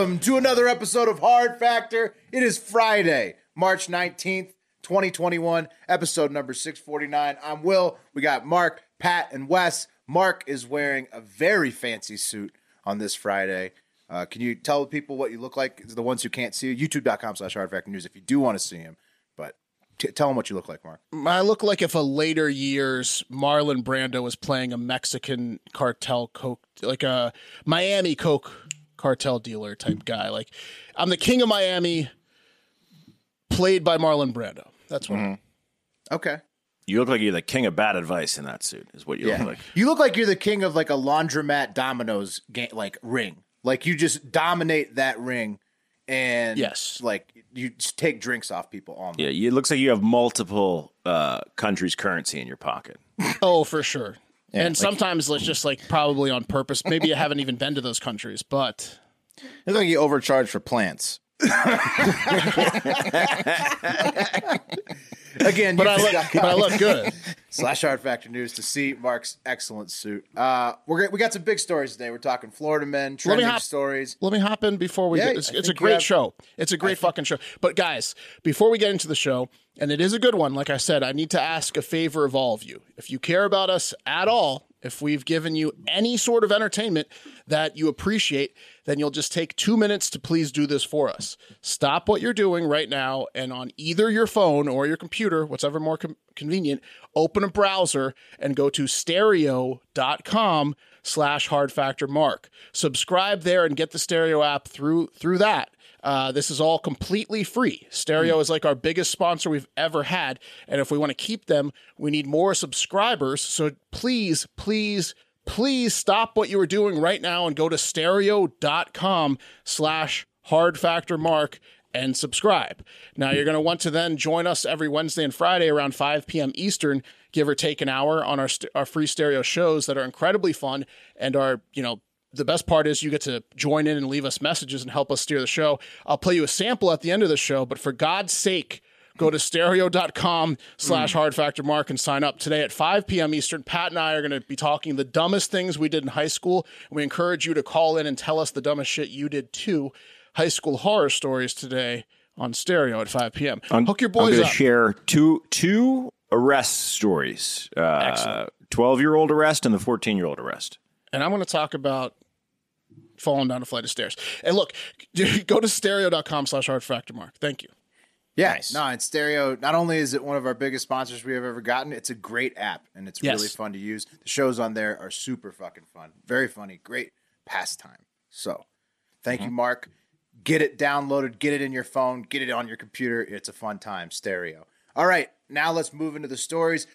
Welcome to another episode of Hard Factor. It is Friday, March 19th, 2021, episode number 649. I'm Will. We got Mark, Pat, and Wes. Mark is wearing a very fancy suit on this Friday. Uh, can you tell people what you look like? The ones who can't see you, youtube.com slash hard factor news if you do want to see him. But t- tell them what you look like, Mark. I look like if a later years Marlon Brando was playing a Mexican cartel coke, like a Miami coke cartel dealer type guy. Like I'm the king of Miami, played by Marlon Brando. That's what. I'm- Okay. You look like you're the king of bad advice in that suit. Is what you Yeah. look like. You look like you're the king of like a laundromat dominoes game, like ring. Like you just dominate that ring, and Yes. like you just take drinks off people all night. Yeah, it looks like you have multiple uh, countries' currency in your pocket. Oh, for sure. And sometimes it's just like probably on purpose. Maybe you haven't even been to those countries, but Looks like you overcharged for plants. Again, but you I look, but I look good. slash Hard Factor News to see Mark's excellent suit. Uh, we're we got some big stories today. We're talking Florida men, trending hop- stories. Let me hop in before we Yeah, get. It's, it's a great have- show. It's a great fucking show. But guys, before we get into the show, and it is a good one, like I said, I need to ask a favor of all of you. If you care about us at all, if we've given you any sort of entertainment that you appreciate, then you'll just take two minutes to please do this for us. Stop what you're doing right now, and on either your phone or your computer, whatever more com- convenient, open a browser and go to stereo.com slash hard factor mark. Subscribe there and get the stereo app through through that. Uh, this is all completely free. Stereo is like our biggest sponsor we've ever had. And if we want to keep them, we need more subscribers. So please, please, please stop what you are doing right now and go to stereo.com slash hard factor mark and subscribe. Now you're going to want to then join us every Wednesday and Friday around 5 p.m. Eastern, give or take an hour on our st- our free stereo shows that are incredibly fun and are, you know, the best part is you get to join in and leave us messages and help us steer the show. I'll play you a sample at the end of the show, but for God's sake, go to stereo.com slash hard factor mark and sign up today at 5 p.m. Eastern. Pat and I are going to be talking the dumbest things we did in high school. We encourage you to call in and tell us the dumbest shit you did too. High school horror stories today on stereo at 5 p.m. Hook your boys I'm up. to share two two arrest stories. Uh, Twelve year old arrest and the fourteen year old arrest. And I'm going to talk about falling down a flight of stairs. And look, go to stereo.com slash hard factor mark. Thank you. Yeah, no, and Stereo. Not only is it one of our biggest sponsors we have ever gotten, it's a great app and it's Yes. really fun to use. The shows on there are super fucking fun, very funny, great pastime. So, thank mm-hmm. you, Mark. Get it downloaded, get it in your phone, get it on your computer. It's a fun time. Stereo. All right, now let's move into the stories.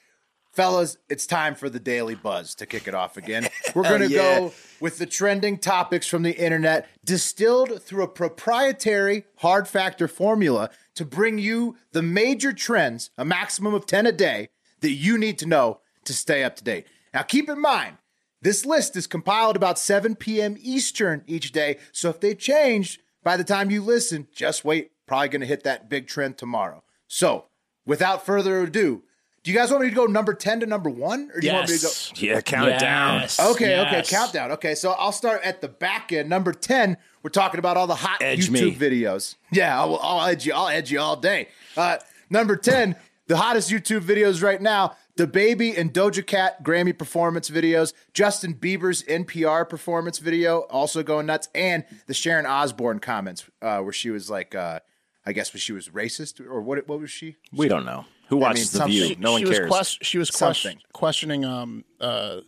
Fellas, it's time for the Daily Buzz to kick it off again. We're going to yeah. go with the trending topics from the internet, distilled through a proprietary hard factor formula to bring you the major trends, a maximum of 10 a day, that you need to know to stay up to date. Now, keep in mind, this list is compiled about 7 p.m. Eastern each day, so if they change by the time you listen, just wait. Probably going to hit that big trend tomorrow. So, without further ado, do you guys want me to go number 10 to number one? Or do you want me to go? Yeah, count it down. Yes. Okay, Yes. okay, countdown. Okay, so I'll start at the back end. Number 10, we're talking about all the hot Edge YouTube me. videos. Yeah, I'll, I'll edge you. I'll edge you all day. Uh, number 10, the hottest YouTube videos right now, DaBaby and Doja Cat Grammy performance videos, Justin Bieber's NPR performance video, also going nuts, and the Sharon Osbourne comments uh, where she was like, uh, I guess was she was racist or what? What was she? We don't know who watches the something- View. No one she cares. Was ques- she was ques- Something. questioning um uh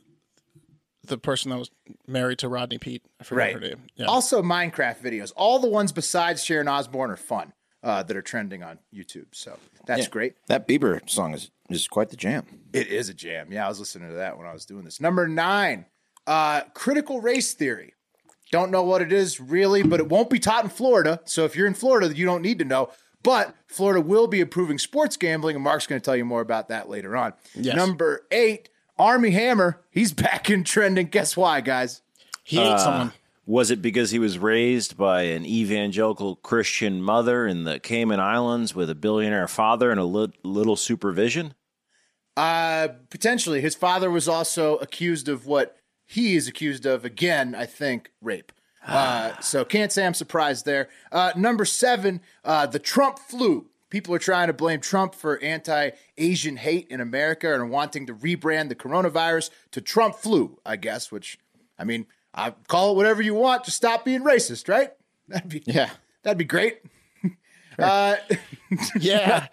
the person that was married to Rodney Peete. I forget Right. her name. Yeah. Also, Minecraft videos. All the ones besides Sharon Osbourne are fun. uh, that are trending on YouTube. So that's Yeah. great. That Bieber song is, is quite the jam. It is a jam. Yeah, I was listening to that when I was doing this. Number nine, uh, critical race theory. Don't know what it is really, but it won't be taught in Florida. So if you're in Florida, you don't need to know. But Florida will be approving sports gambling, and Mark's going to tell you more about that later on. Yes. Number eight, Armie Hammer. He's back in trending. Guess why, guys? He ate someone. Was it because he was raised by an evangelical Christian mother in the Cayman Islands with a billionaire father and a li- little supervision? Uh, potentially. His father was also accused of what he is accused of again, I think, rape. Uh, so can't say I'm surprised there. Uh, number seven, uh, the Trump flu. People are trying to blame Trump for anti Asian hate in America and wanting to rebrand the coronavirus to Trump flu, I guess, which, I mean, I call it whatever you want to stop being racist, right? That'd be, Yeah. that'd be great. Uh, Yeah.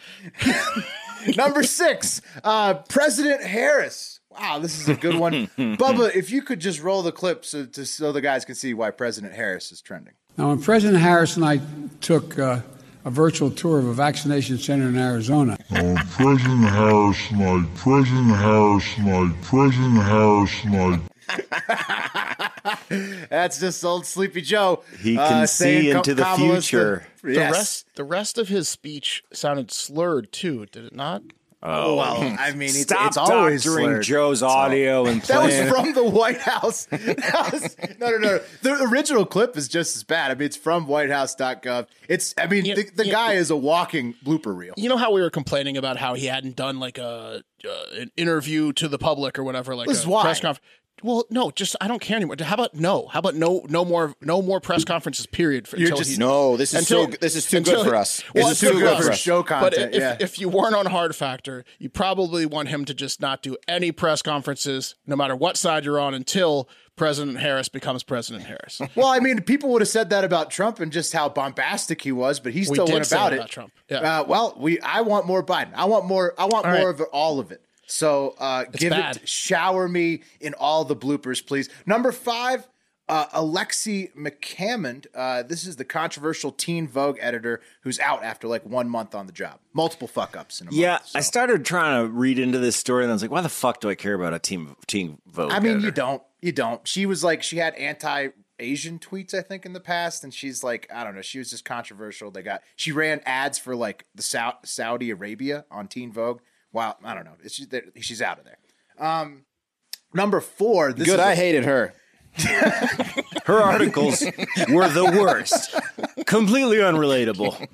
Number six, uh, President Harris. Wow, this is a good one. Bubba, if you could just roll the clip so, to, so the guys can see why President Harris is trending. Now, when President Harris and I took uh, a virtual tour of a vaccination center in Arizona, Um, President Harris and I, President Harris and I, President Harris and I. That's just old Sleepy Joe. He uh, can saying see Ka- into the Kamala's future. The, The yes. rest the rest of his speech sounded slurred too, did it not? Oh, well, I mean, it's, Stop it's always doctoring slurred. Joe's audio and That was playing. from the White House. That was, no, no, no. The original clip is just as bad. I mean, it's from whitehouse.gov. It's, I mean, Yeah, the, the yeah. guy is a walking blooper reel. You know how we were complaining about how he hadn't done like a uh, an interview to the public or whatever, like This is a why. press conference. Well, no, just I don't care anymore. How about no? How about no, no more, no more press conferences? Period. For, until just- he- No, this is until- so. This is too until good for us. Well, this is too good for us. show But content. if, yeah. if you weren't on Hard Factor, you probably want him to just not do any press conferences, no matter what side you're on, until President Harris becomes President Harris. Well, I mean, people would have said that about Trump and just how bombastic he was, but he still did went about it. about Trump. Yeah. Uh, well, we I want more Biden. I want more. I want All more right. of all of it. So uh, give bad. it. Shower me in all the bloopers, please. Number five. Uh, Alexi McCammond. Uh, this is the controversial Teen Vogue editor who's out after like one month on the job. Multiple fuck ups in a yeah, month. so. I started trying to read into this story, and I was like, "Why the fuck do I care about a Teen, team vote?" I mean, editor? you don't. You don't. She was like, she had anti Asian tweets, I think, in the past, and she's like, I don't know. She was just controversial. They got she ran ads for like the Sau- Saudi Arabia on Teen Vogue. Wow, I don't know. It's just, that- she's out of there. Um, number four. This Good. is a- I hated her. Her articles were the worst, completely unrelatable.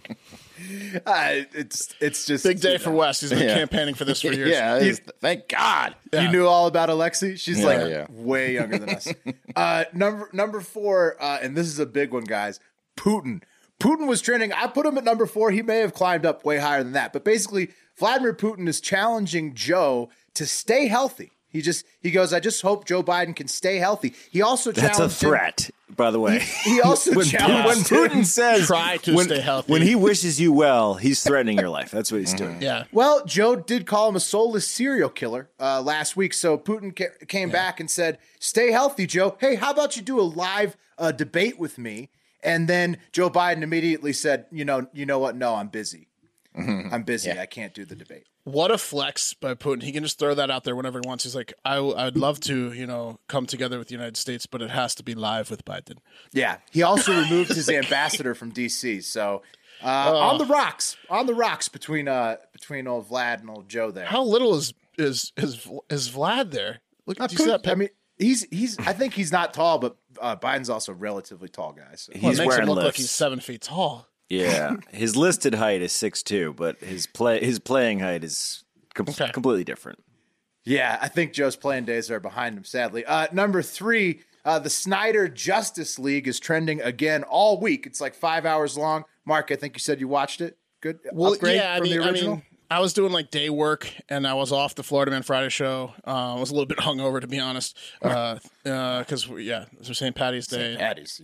uh, it's it's just Big day for Wes. He's been Yeah. campaining for this for years. Yeah. it is- thank God. You knew all about Alexi. She's Yeah, like yeah. way younger than us. uh, number number four, uh, and this is a big one, guys. Putin. Putin was trending. I put him at number four. He may have climbed up way higher than that, but basically, Vladimir Putin is challenging Joe to stay healthy. He just he goes. I just hope Joe Biden can stay healthy. He also That's a challenged him- threat, by the way. He also when, challenged when Putin says Try to when, stay healthy. when he wishes you well, he's threatening your life. That's what he's doing. Yeah. Well, Joe did call him a soulless serial killer uh, last week. So Putin ca- came back and said, "Stay healthy, Joe. Hey, how about you do a live uh, debate with me?" And then Joe Biden immediately said, "You know, you know what? No, I'm busy. I'm busy. I can't do the debate." What a flex by Putin. He can just throw that out there whenever he wants. He's like, I, I'd love to, you know, come together with the United States, but it has to be live with Biden. Yeah. He also removed his ambassador from D.C. So uh, on the rocks, on the rocks between uh between old Vlad and old Joe there. How little is is is is Vlad there? Look, do you see that? I mean, he's he's. I think he's not tall, but uh, Biden's also a relatively tall guy. So well, it He's makes him wearing look like he's seven feet tall. Yeah, his listed height is six two, but his play his playing height is com- Okay. completely different. Yeah, I think Joe's playing days are behind him, sadly. Uh, number three, uh, the Snyder Justice League is trending again all week. It's like five hours long. Mark, I think you said you watched it. Good Well, upgrade yeah, I from mean, the I original. mean, I was doing like day work, and I was off the Florida Man Friday show. Uh, I was a little bit hungover, to be honest, because uh, we yeah, it was St. Patty's Day. St. Patty's,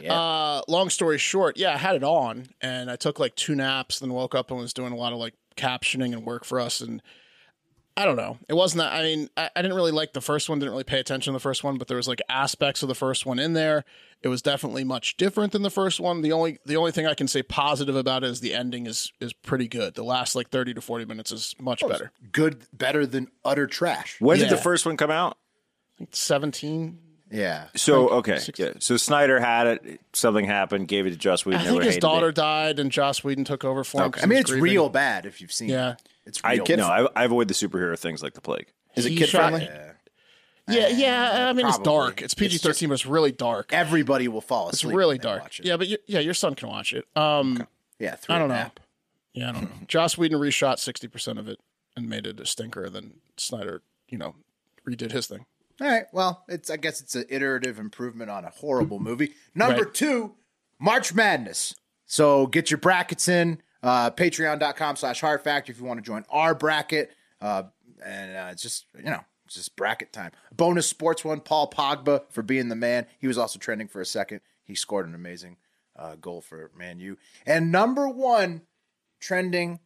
Yeah. Uh, long story short, yeah, I had it on, and I took like two naps, then woke up and was doing a lot of like captioning and work for us, and I don't know. It wasn't that. I mean, I, I didn't really like the first one. Didn't really pay attention to the first one, but there was like aspects of the first one in there. It was definitely much different than the first one. The only the only thing I can say positive about it is the ending is is pretty good. The last like thirty to forty minutes is much oh, better. Good, better than utter trash. When did the first one come out? Seventeen. Yeah. So okay, six- yeah. So Snyder had it. Something happened. Gave it to Joss Whedon. I think his daughter it. died, and Joss Whedon took over for him. 'cause I mean, it's grieving. real bad if you've seen Yeah. it. It's I real. no, I, I avoid the superhero things like the plague. Is it He kid shot- friendly? Yeah, yeah. I mean, it's dark. It's PG thirteen, but it's really dark. Everybody will fall asleep. It's really when they dark. watch it. Yeah, but you, yeah, your son can watch it. Um, Yeah. through I a don't know. nap. Yeah, I don't know. Joss Whedon reshot sixty percent of it and made it a stinker. Then Snyder, you know, redid his thing. All right. Well, it's I guess it's an iterative improvement on a horrible movie. Number Right. two, March Madness. So get your brackets in. Uh, Patreon.com slash Hard Factor if you want to join our bracket. Uh, and uh, it's just you know it's just bracket time. Bonus sports one. Paul Pogba for being the man. He was also trending for a second. He scored an amazing uh, goal for Man U. And number one trending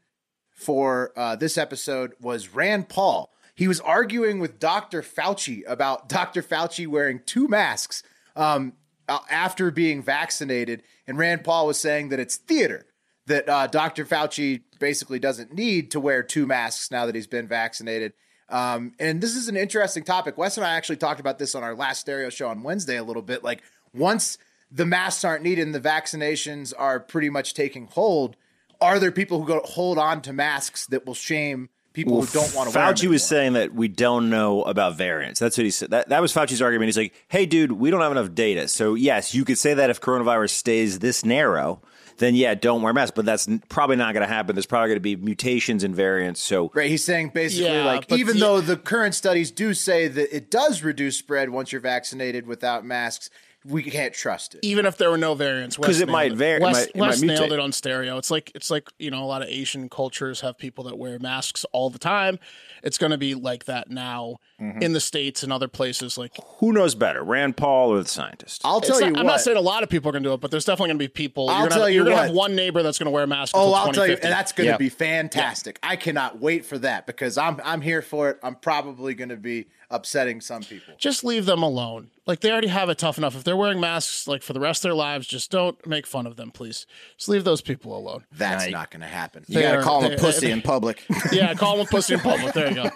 for uh, this episode was Rand Paul. He was arguing with Dr. Fauci about Dr. Fauci wearing two masks um, after being vaccinated. And Rand Paul was saying that it's theater, that uh, Dr. Fauci basically doesn't need to wear two masks now that he's been vaccinated. Um, and this is an interesting topic. Wes and I actually talked about this on our last stereo show on Wednesday a little bit. Like, once the masks aren't needed and the vaccinations are pretty much taking hold, are there people who go hold on to masks that will shame people who don't want to wear them? Fauci was saying that we don't know about variants. That's what he said. That, that was Fauci's argument. He's like, hey, dude, we don't have enough data. So, yes, you could say that if coronavirus stays this narrow, then yeah, don't wear masks. But that's probably not going to happen. There's probably going to be mutations and variants. So, Right, he's saying basically Yeah, like even the- though the current studies do say that it does reduce spread once you're vaccinated without masks, we can't trust it. Even if there were no variants, Because it might vary- it might- it Wes might nailed it on stereo. It's like it's like you know a lot of Asian cultures have people that wear masks all the time. It's going to be like that now Mm-hmm. in the states and other places. Like who knows better, Rand Paul or the scientist? I'll It's tell not- you I'm not saying a lot of people are going to do it, but there's definitely going to be people. I'll you're gonna tell have, you you're gonna have one neighbor that's going to wear a mask. Oh, until I'll tell you, and that's going to Yeah. be fantastic. I cannot wait for that because I'm I'm here for it. I'm probably going to be upsetting some people. just leave them alone. Like they already have it tough enough. If they're wearing masks like for the rest of their lives, just don't make fun of them, please. Just leave those people alone. That's not going to happen. You got to They're- call them a they're- pussy in public. Yeah, call them a pussy in public. There you go.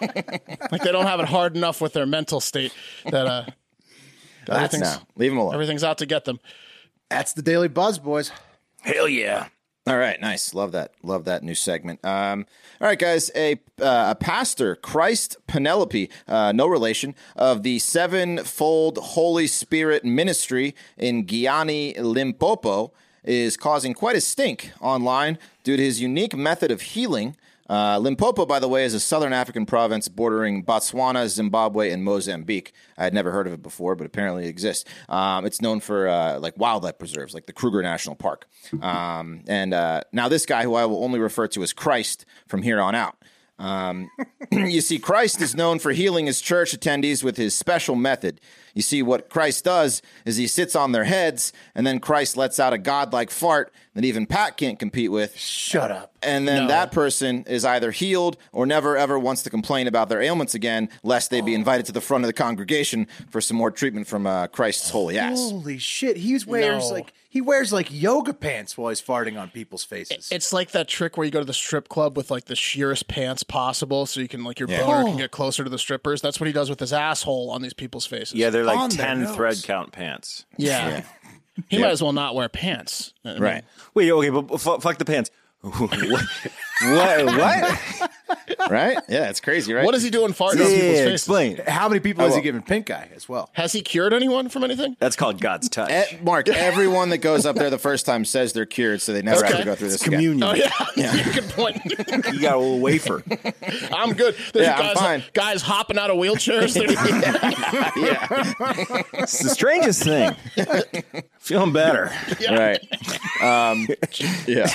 Like they don't have it hard enough with their mental state that uh, That's everything's no. Leave him alone. everything's out to get them. That's the Daily Buzz, boys. Hell yeah. All right, nice. Love that. Love that new segment. Um, all right, guys. A uh, a pastor, Christ Penelope, uh, no relation, of the Sevenfold Holy Spirit Ministry in Giyani, Limpopo, is causing quite a stink online due to his unique method of healing. Uh, Limpopo, by the way, is a southern African province bordering Botswana, Zimbabwe, and Mozambique. I had never heard of it before, but apparently it exists. Um, it's known for uh, like wildlife preserves, like the Kruger National Park. Um, and uh, now this guy, who I will only refer to as Christ from here on out. Um, you see, Christ is known for healing his church attendees with his special method. You see, what Christ does is he sits on their heads, and then Christ lets out a godlike fart that even Pat can't compete with. Shut up. And then that person is either healed or never ever wants to complain about their ailments again, lest they be invited to the front of the congregation for some more treatment from uh, Christ's holy ass. Holy shit! He wears No. like he wears like yoga pants while he's farting on people's faces. It's like that trick where you go to the strip club with like the sheerest pants possible, so you can like your Yeah. boner Oh. can get closer to the strippers. That's what he does with his asshole on these people's faces. Yeah, they're like their 10 thread count pants. yeah. He might as well not wear pants. I mean, Right. Wait, okay, but f- fuck the pants. what? what? what? Right? Yeah, it's crazy, right? What is he doing farting on people's Yeah, faces? explain. How many people has well- he given pink eye as well? Has he cured anyone from anything? That's called God's touch. Eh, Mark, everyone that goes up there the first time says they're cured, so they never have to go through this again. Communion. Oh yeah, yeah. good point. You got a little wafer. I'm good. There's Yeah, I'm guys, fine. guys hopping out of wheelchairs. Yeah. It's the strangest thing. Feeling better. Right. Um, yeah.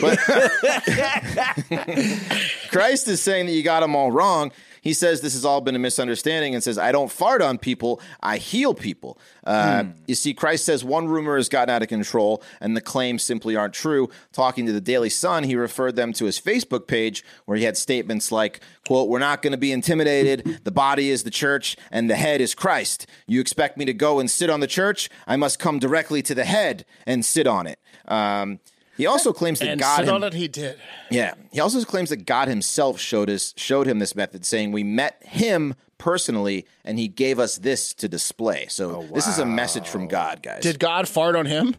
But Christ is saying that you got them all wrong. He says this has all been a misunderstanding and says, I don't fart on people, I heal people. Uh, You see, Christ says one rumor has gotten out of control and the claims simply aren't true. Talking to the Daily Sun, he referred them to his Facebook page where he had statements like, quote, We're not going to be intimidated. The body is the church and the head is Christ. You expect me to go and sit on the church? I must come directly to the head and sit on it. Um, he also claims that and God sit him- on it, he did. yeah. He also claims that God himself showed us showed him this method, saying we met him personally and he gave us this to display. So this is a message from God, guys. Did God fart on him?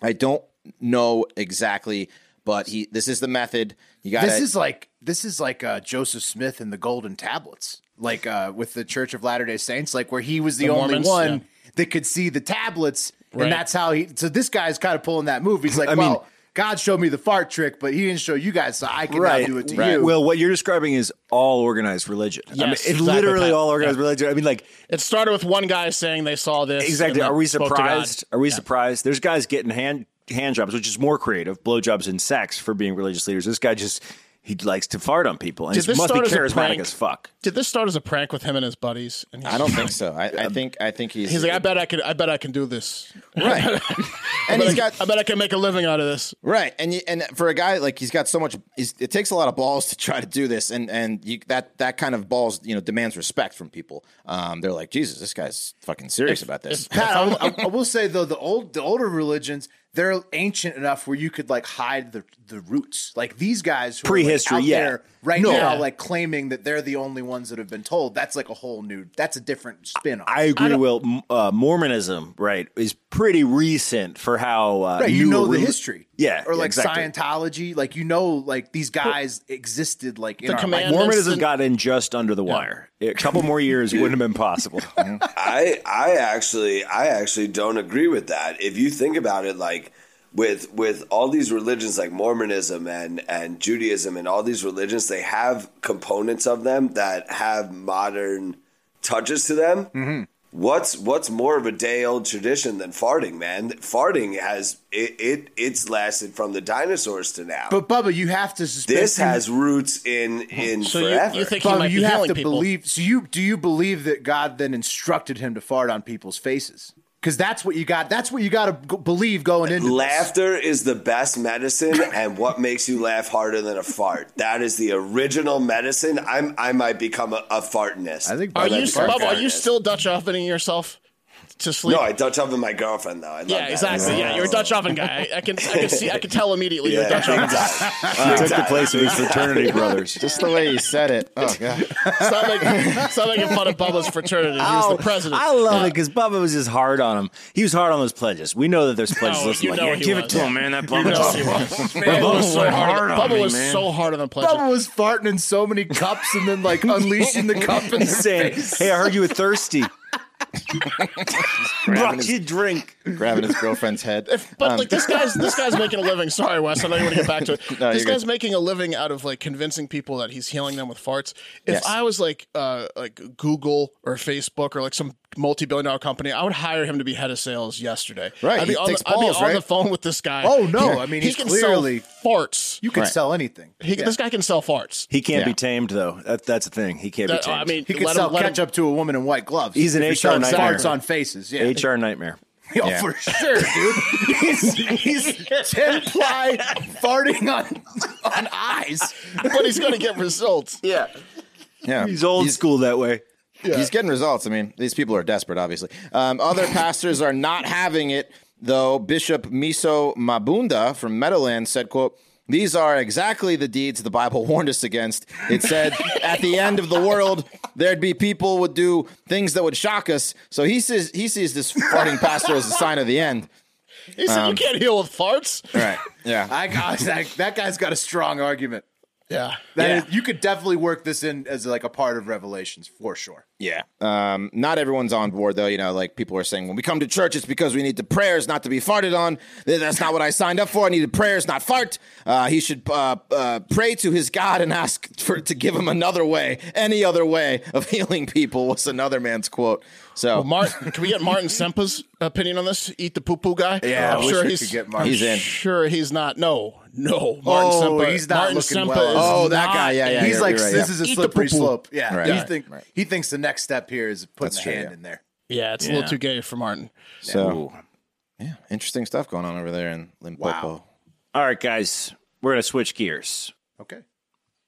I don't know exactly, but he this is the method. You got This is like this is like uh, Joseph Smith and the Golden Tablets, like uh, with the Church of Latter Day Saints, like where he was the, The only Mormons, one yeah. that could see the tablets, Right. and that's how he. So this guy's kind of pulling that move. He's like, I mean- well, God showed me the fart trick, but He didn't show you guys, so I can now do it to you. Well, what you're describing is all organized religion. I mean, it's exactly, literally Pat. all organized Yeah. religion. I mean, like It started with one guy saying they saw this. exactly. Are we spoke to God. surprised? Are we surprised? There's guys getting hand hand jobs, which is more creative, blowjobs and sex for being religious leaders. This guy just he likes to fart on people, and Did he this must be start as charismatic as fuck. Did this start as a prank with him and his buddies? And I don't think so. I, I think I think he's He's like, I bet I could. I bet I can do this. right. And bet he's I, got I bet I can make a living out of this. Right, and you, and for a guy like he's got so much, he's, it takes a lot of balls to try to do this, and and you, that that kind of balls, you know, demands respect from people. Um, they're like, Jesus, this guy's fucking serious about this. if- Pat, I, will- I, I will say though, the old the older religions, they're ancient enough where you could like hide the the roots. Like these guys, who are, like, Prehistory, out yeah. there right No. now, like claiming that they're the only ones that have been told. That's like a whole new. That's a different spin. on. I agree. Will uh, Mormonism, right, is pretty recent for how uh, Right, you know the reli- history, Yeah, or like exactly. Scientology, like you know, like these guys existed, like in The our command- Mormonism and- got in just under the wire. A couple more years wouldn't have been possible. I I actually I actually don't agree with that. If you think about it, like with with all these religions like Mormonism and and Judaism and all these religions, they have components of them that have modern touches to them. Mm-hmm. What's what's more of a day old tradition than farting, man? Farting has it, it it's lasted from the dinosaurs to now. But Bubba, you have to suspect this you- has roots in in So you, forever. you think he Bubba, might you have to people? believe. So you do you believe that God then instructed him to fart on people's faces? Because that's what you got. That's what you got to believe going into this. Laughter is the best medicine, and what makes you laugh harder than a fart? That is the original medicine. I'm I might become a, a fartness. I think Are you, Fart Bubba, are you still Dutch ovening yourself to sleep? No, I Dutch oven my girlfriend though. I love yeah, that. exactly. Yeah, you're a Dutch oven guy. I, I can, I can see, I can tell immediately you're a Dutch oven guy. time. He took the place of his fraternity brothers. Just the way you said it. Oh god. Stop making, stop making fun of Bubba's fraternity. He was the oh, president. Oh, I love it because Bubba was just hard on him. He was hard on those pledges. We know that there's pledges. No, Listen, you like, know yeah, he give was. it to him, man. That You Bubba. know he was. Bubba was so hard. hard on Bubba was so hard on the pledges. Bubba was farting in so many cups and then like unleashing the cup in their saying, face. "Hey, I heard you were thirsty. Brought you drink." Grabbing his girlfriend's head. But like this guy's this guy's making a living. Sorry, Wes. I know you want to get back to it. No, this guy's good. making a living out of like convincing people that he's healing them with farts. If Yes. I was like uh like Google or Facebook or like some multi-billion dollar company, I would hire him to be head of sales yesterday. Right, I'd be he on, takes the, I'd be balls, on right? the phone with this guy. Oh, no. I mean, he he's can clearly- sell farts. You can Right. sell anything. He, This guy can sell farts. He can't Yeah. be tamed, though. That, that's the thing. He can't That- be tamed. I mean, He can let sell him, let him- to a woman in white gloves. He's an HR selling nightmare. farts on faces. Yeah, HR nightmare. Oh, Yeah. for sure, dude. he's, he's ten ply farting on on eyes. but he's going to get results. Yeah, Yeah. he's old school that way. He's getting results. I mean, these people are desperate, obviously. Um, other pastors are not having it, though. Bishop Miso Mabunda from Meadowlands said, quote, these are exactly the deeds the Bible warned us against. It said at the end of the world, there'd be people would do things that would shock us. So he says he sees this farting pastor as a sign of the end. He said Um, you can't heal with farts. Right. Yeah. I got that, that guy's got a strong argument. Yeah. That Yeah. is- you could definitely work this in as like a part of Revelations for sure. Yeah. Um, not everyone's on board though. You know, like people are saying when we come to church, it's because we need the prayers not to be farted on. That's not what I signed up for. I needed prayers, not fart. Uh, he should uh, uh, pray to his God and ask for to give him another way. Any other way of healing people was another man's quote. So Well, Martin, can we get Martin Ssempa's opinion on this? Eat the poo poo guy. Yeah, I I'm wish sure we he's could get Martin. He's in. Sure, he's not. No, No, Martin Oh, Ssempa. he's not Martin looking Ssempa well. is Oh, that not- guy, yeah, yeah, He's like, right, this yeah. is a Eat slippery slope. Yeah, Right. he, think, Right. he thinks the next step here is putting That's the true, hand yeah. in there. Yeah, it's a little too gay for Martin. So, yeah, interesting stuff going on over there in Limpopo. Wow. All right, guys, we're going to switch gears. Okay.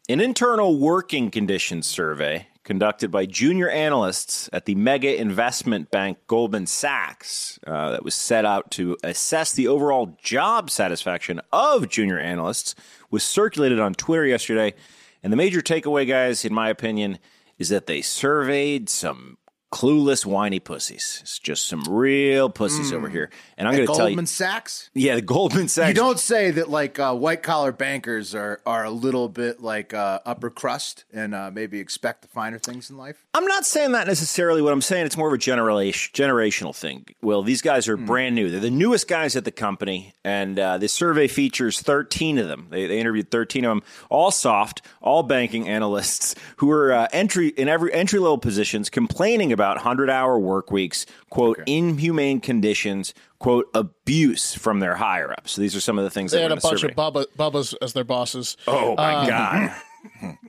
An internal working conditions survey conducted by junior analysts at the mega investment bank Goldman Sachs uh, that was set out to assess the overall job satisfaction of junior analysts was circulated on Twitter yesterday. And the major takeaway, guys, in my opinion, is that they surveyed some clueless, whiny pussies. It's just some real pussies over here. And I'm going to tell you. Goldman Sachs. Yeah, the Goldman Sachs. You don't say that like uh, white collar bankers are are a little bit like uh, upper crust and uh, maybe expect the finer things in life. I'm not saying that necessarily. What I'm saying, it's more of a generation, generational thing. Well, these guys are brand new. They're the newest guys at the company, and uh, this survey features 13 of them. They, they interviewed 13 of them, all soft, all banking analysts who are uh, entry in every entry level positions, complaining about 100 hour work weeks, quote inhumane conditions, quote abuse from their higher ups. So these are some of the things They had a bunch survey. of Bubba, Bubbas as their bosses. oh my um, god!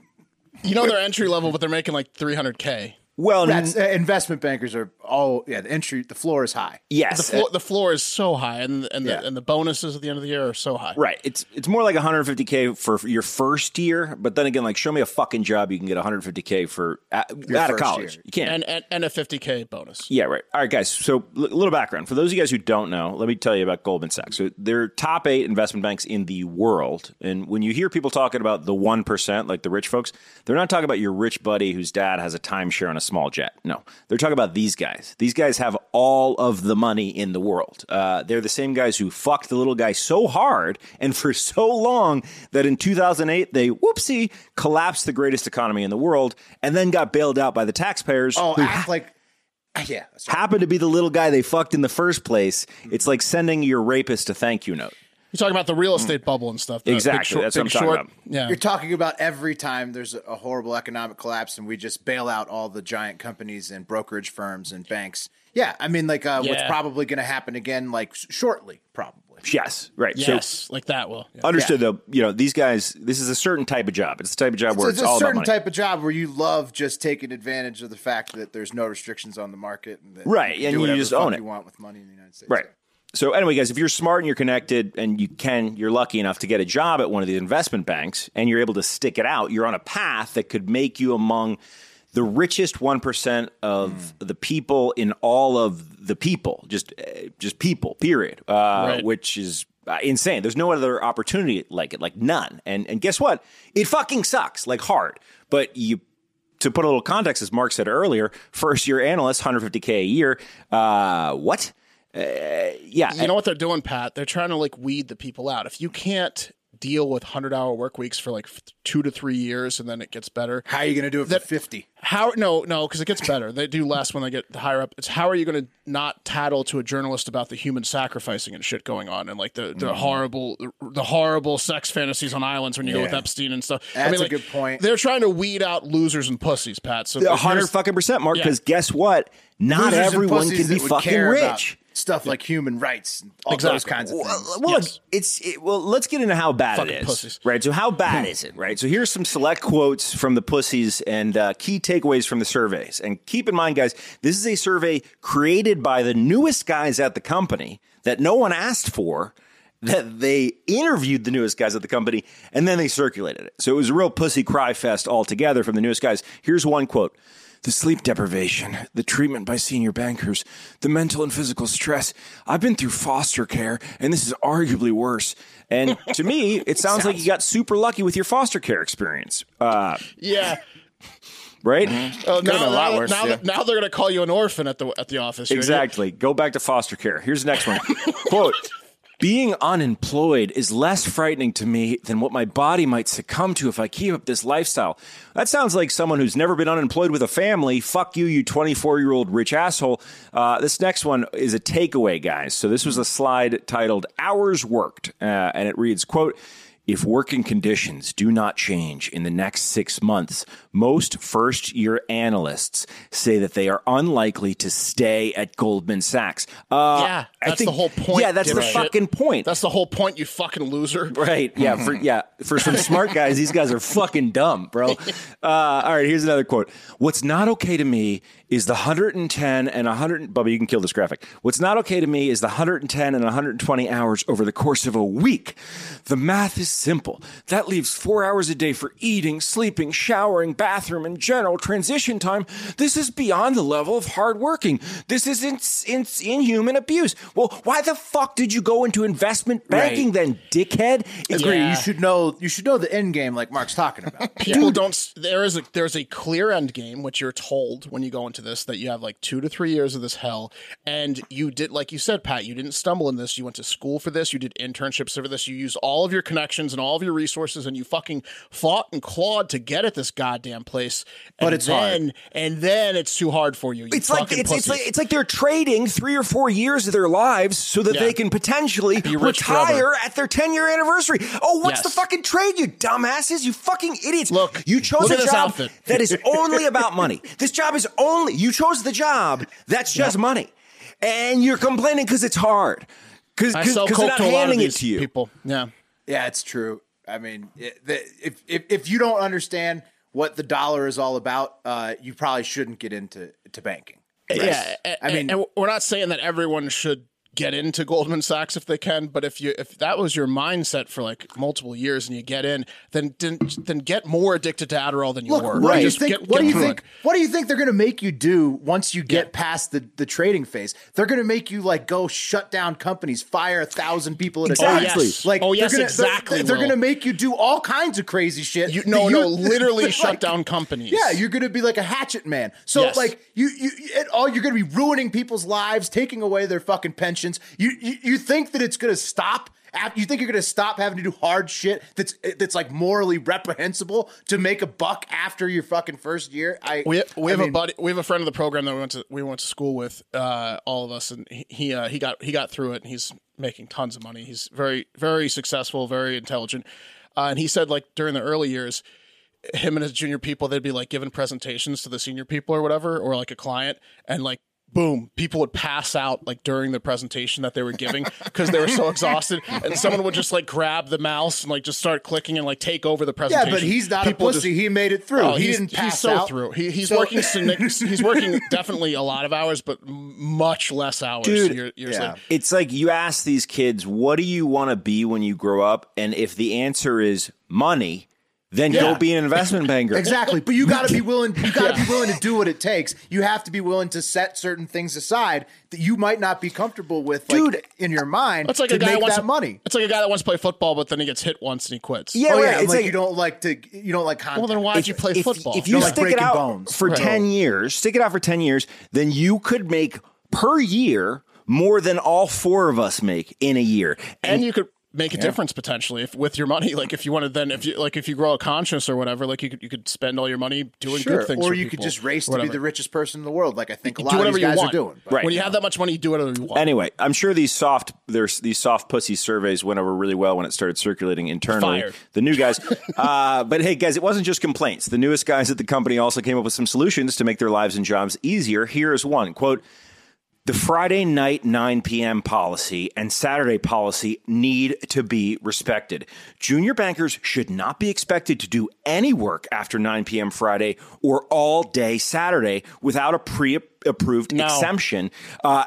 You know they're entry level, but they're making like 300k. Well, That's, uh, investment bankers are all yeah. The entry, the floor is high. yes, The floor, the floor is so high, and and Yeah. the, and the bonuses at the end of the year are so high. Right. It's it's more like 150k for your first year, but then again, like show me a fucking job you can get 150k for at, out of college. year. You can't. And, and and a 50k bonus. yeah, right. All right, guys. So, a little background for those of you guys who don't know. Let me tell you about Goldman Sachs. So, they're top eight investment banks in the world, and when you hear people talking about the one percent, like the rich folks, they're not talking about your rich buddy whose dad has a timeshare on a small jet. No, they're talking about these guys. These guys have all of the money in the world. Uh, they're the same guys who fucked the little guy so hard and for so long that in 2008 they whoopsie collapsed the greatest economy in the world, and then got bailed out by the taxpayers. Oh, act like yeah. happened to be the little guy they fucked in the first place. It's like sending your rapist a thank you note. You're talking about the real estate bubble and stuff. the Big Exactly, Short- that's what I'm talking Short. about. Yeah. You're talking about every time there's a horrible economic collapse and we just bail out all the giant companies and brokerage firms and banks. Yeah, I mean, like uh, what's probably going to happen again, like shortly, probably. Yes, right. yes, like that will. Yeah. So understood though, you know, these guys this is a certain type of job. It's the type of job where It's, it's, a all about certain money. type of job where you love just taking advantage of the fact that there's no restrictions on the market, and that Right, you and you just own it. You want with money in the United States, Right. So anyway, guys, if you're smart and you're connected and you can, you're lucky enough to get a job at one of these investment banks and you're able to stick it out, you're on a path that could make you among the richest 1% of the people in all of the people, just uh, just people, period. Uh, Right. which is uh, insane. There's no other opportunity like it, like none. And and guess what? It fucking sucks, like hard. But you to put a little context, as Mark said earlier, first year analyst, 150k a year. Uh, what? Uh, yeah, You know what they're doing, Pat? They're trying to like weed the people out. If you can't deal with 100 hour work weeks for like f- two to three years and then it gets better, How are you going to do it That- for fifty? how no no because it gets better they do less when they get higher up it's how are you going to not tattle to a journalist about the human sacrificing and shit going on and like the, the Mm-hmm. horrible the horrible sex fantasies on islands when you go with epstein and stuff I That's mean, a like, good point. they're trying to weed out losers and pussies pat so A hundred fucking percent, Mark. Yeah. Because guess what? Not Losers everyone can be fucking rich. about rich. Stuff like human rights, and all Exactly. those kinds of things. Well, well, Yes. it's it, well. Let's get into how bad Fucking it is, pussies. right? So, how bad is it, right? So, here's some select quotes from the pussies and uh, key takeaways from the surveys. And keep in mind, guys, this is a survey created by the newest guys at the company that no one asked for. That they interviewed the newest guys at the company and then they circulated it. So it was a real pussy cry fest altogether from the newest guys. Here's one quote. The sleep deprivation, the treatment by senior bankers, the mental and physical stress. I've been through foster care, and this is arguably worse. And to me, it sounds like you got super lucky with your foster care experience, uh, yeah right? Oh, now, been a lot now, worse, now, yeah. now they're going to call you an orphan at the at the office you idiot. Exactly. Go back to foster care. Here's the next one. Quote Being unemployed is less frightening to me than what my body might succumb to if I keep up this lifestyle. That sounds like someone who's never been unemployed with a family. Fuck you, you 24 year old rich asshole. Uh, this next one is a takeaway, guys. So this was a slide titled Hours Worked, uh, and it reads, quote, If working conditions do not change in the next six months, most first year analysts say that they are unlikely to stay at Goldman Sachs. Uh, yeah, that's think- the whole point. Yeah, that's the fucking point. That's the whole point, you fucking loser. Right. Yeah. For yeah. For some smart guys, these guys are fucking dumb, bro. Uh, all right. Here's another quote. What's not okay to me is the 110 and 100. Bubba, you can kill this graphic. What's not okay to me is the 110 and 120 hours over the course of a week. The math is simple. That leaves four hours a day for eating, sleeping, showering, bathroom, and general transition time. This is beyond the level of hard working. This is in, in, inhuman abuse. Well, why the fuck did you go into investment banking then, dickhead? Agree. Yeah. You should know. You should know the end game, like Mark's talking about. People don't. There is a there's a clear end game, which you're told when you go into this that you have like two to three years of this hell, and you did like you said, Pat. You didn't stumble in this. You went to school for this. You did internships for this. You used all of your connections and all of your resources, and you fucking fought and clawed to get at this goddamn place. But And it's hard. And then it's too hard for you. you It's like it's, it's like it's like they're trading three or four years of their lives so that Yeah. they can potentially retire at their ten year anniversary. Oh, what's Yes. the fucking trade, you dumbasses? You fucking idiots! Look, you chose a job outfit. that is only about money. This job is only you chose the job that's just money, and you're complaining because it's hard. Because because sell they're not to a lot of handing it to you. people. Yeah. Yeah, it's true. I mean, it, the, if, if if you don't understand what the dollar is all about, uh, you probably shouldn't get into to banking. Yeah, I mean- and we're not saying that everyone should get into Goldman Sachs if they can, but if you if that was your mindset for like multiple years and you get in, then then, then get more addicted to Adderall than you Look, were. what do you Just think? get- what get do you think? it. What do you think they're going to make you do once you get past the, the trading phase? They're going to make you like go shut down companies, fire a thousand people at a Exactly. time. Oh, yes. Like, Oh, they're gonna, exactly, They're, they're going to make you do all kinds of crazy shit. You, that no, no, literally like, shut down companies. Yeah, you're going to be like a hatchet man. So Yes. like you, you, it, all you're going to be ruining people's lives, taking away their fucking You, you, you think that it's going to stop? After, you think you're going to stop having to do hard shit that's that's like morally reprehensible to make a buck after your fucking first year? I We, we I have a buddy. We have a friend of the program that we went to we went to school with, uh, all of us, and he he, uh, he got he got through it, and he's making tons of money. He's very very successful, very intelligent, uh, and he said like during the early years, him and his junior people they'd be like giving presentations to the senior people or whatever, or like a client, and like. Boom! People would pass out like during the presentation that they were giving because they were so exhausted, and someone would just like grab the mouse and like just start clicking and like take over the presentation. Yeah, but he's not People a just- pussy. he made it through. Oh, he he's, didn't pass he's so out. through. He, he's So- working. he's working definitely a lot of hours, but much less hours. Dude, year- years yeah. later. It's like you ask these kids, what do you want to be when you grow up? And if the answer is money, then Yeah. go be an investment banker. Exactly, but you got to be willing. You got to be willing to do what it takes. You have to be willing to set certain things aside that you might not be comfortable with, like, Dude, in your mind, It's like to a guy make who wants that money. It's like a guy that wants to play football, but then he gets hit once and he quits. Yeah, oh yeah, and, It's like, like you don't like to. You don't like contact. Well, then why'd you play if, football? If you Don't like stick it out bones. for Right. 10 years, stick it out for 10 years, then you could make per year more than all four of us make in a year. and you could make a difference potentially if with your money. Like if you wanted, then if you like if you grow a conscience or whatever, like you could you could spend all your money doing Sure, good things, or you could just race to be the richest person in the world, like I think a lot do of whatever these you guys want. are doing. Right. When you have that much money, you do whatever you want. Anyway, I'm sure these soft there's these soft pussy surveys went over really well when it started circulating internally. Fired. The new guys, uh, but hey, guys, it wasn't just complaints. The newest guys at the company also came up with some solutions to make their lives and jobs easier. Here is one quote. The Friday night 9 p.m. policy and Saturday policy need to be respected. Junior bankers should not be expected to do any work after 9 p.m. Friday or all day Saturday without a pre approved No. exemption. Uh,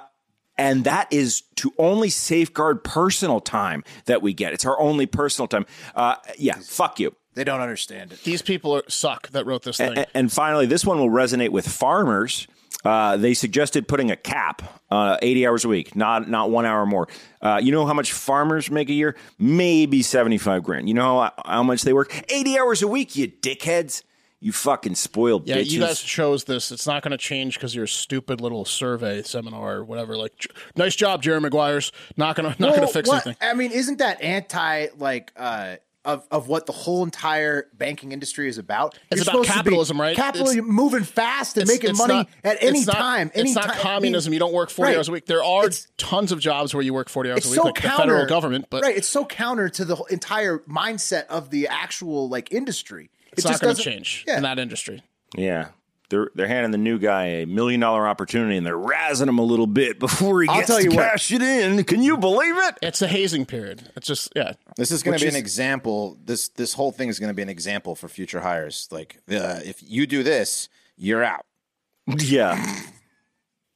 and that is to only safeguard personal time that we get. It's our only personal time. Uh, yeah, fuck you. They don't understand it. These people are, suck that wrote this thing. A- And finally, this one will resonate with farmers. Uh, they suggested putting a cap, uh, 80 hours a week, not not one hour more. Uh, you know how much farmers make a year? Maybe 75 grand. You know how, how much they work? 80 hours a week, you dickheads. You fucking spoiled Yeah, bitches. you guys chose this. It's not going to change because your stupid little survey seminar or whatever. Like, j- nice job, Jerry Maguire's. Not going to not going to fix what- anything. I mean, isn't that anti like uh of, of what the whole entire banking industry is about. It's You're about supposed to be capitalism, right? Capitalism moving fast and It's- making it's money not- at any it's not- time. Any it's not time. I mean, communism. you don't work 40 right. hours a week. There are It's- tons of jobs where you work 40 hours a week, so like counter the federal government, but right, it's so counter to the entire mindset of the actual like industry. it's it not just going to change Yeah. in that industry. Yeah. They're, they're handing the new guy a million dollar opportunity and they're razzing him a little bit before he I'll gets tell to what. cash it in. Can you believe it? It's a hazing period. It's just, yeah. This is going to be an example. This this whole thing is going to be an example for future hires. Like, uh, if you do this, you're out. Yeah.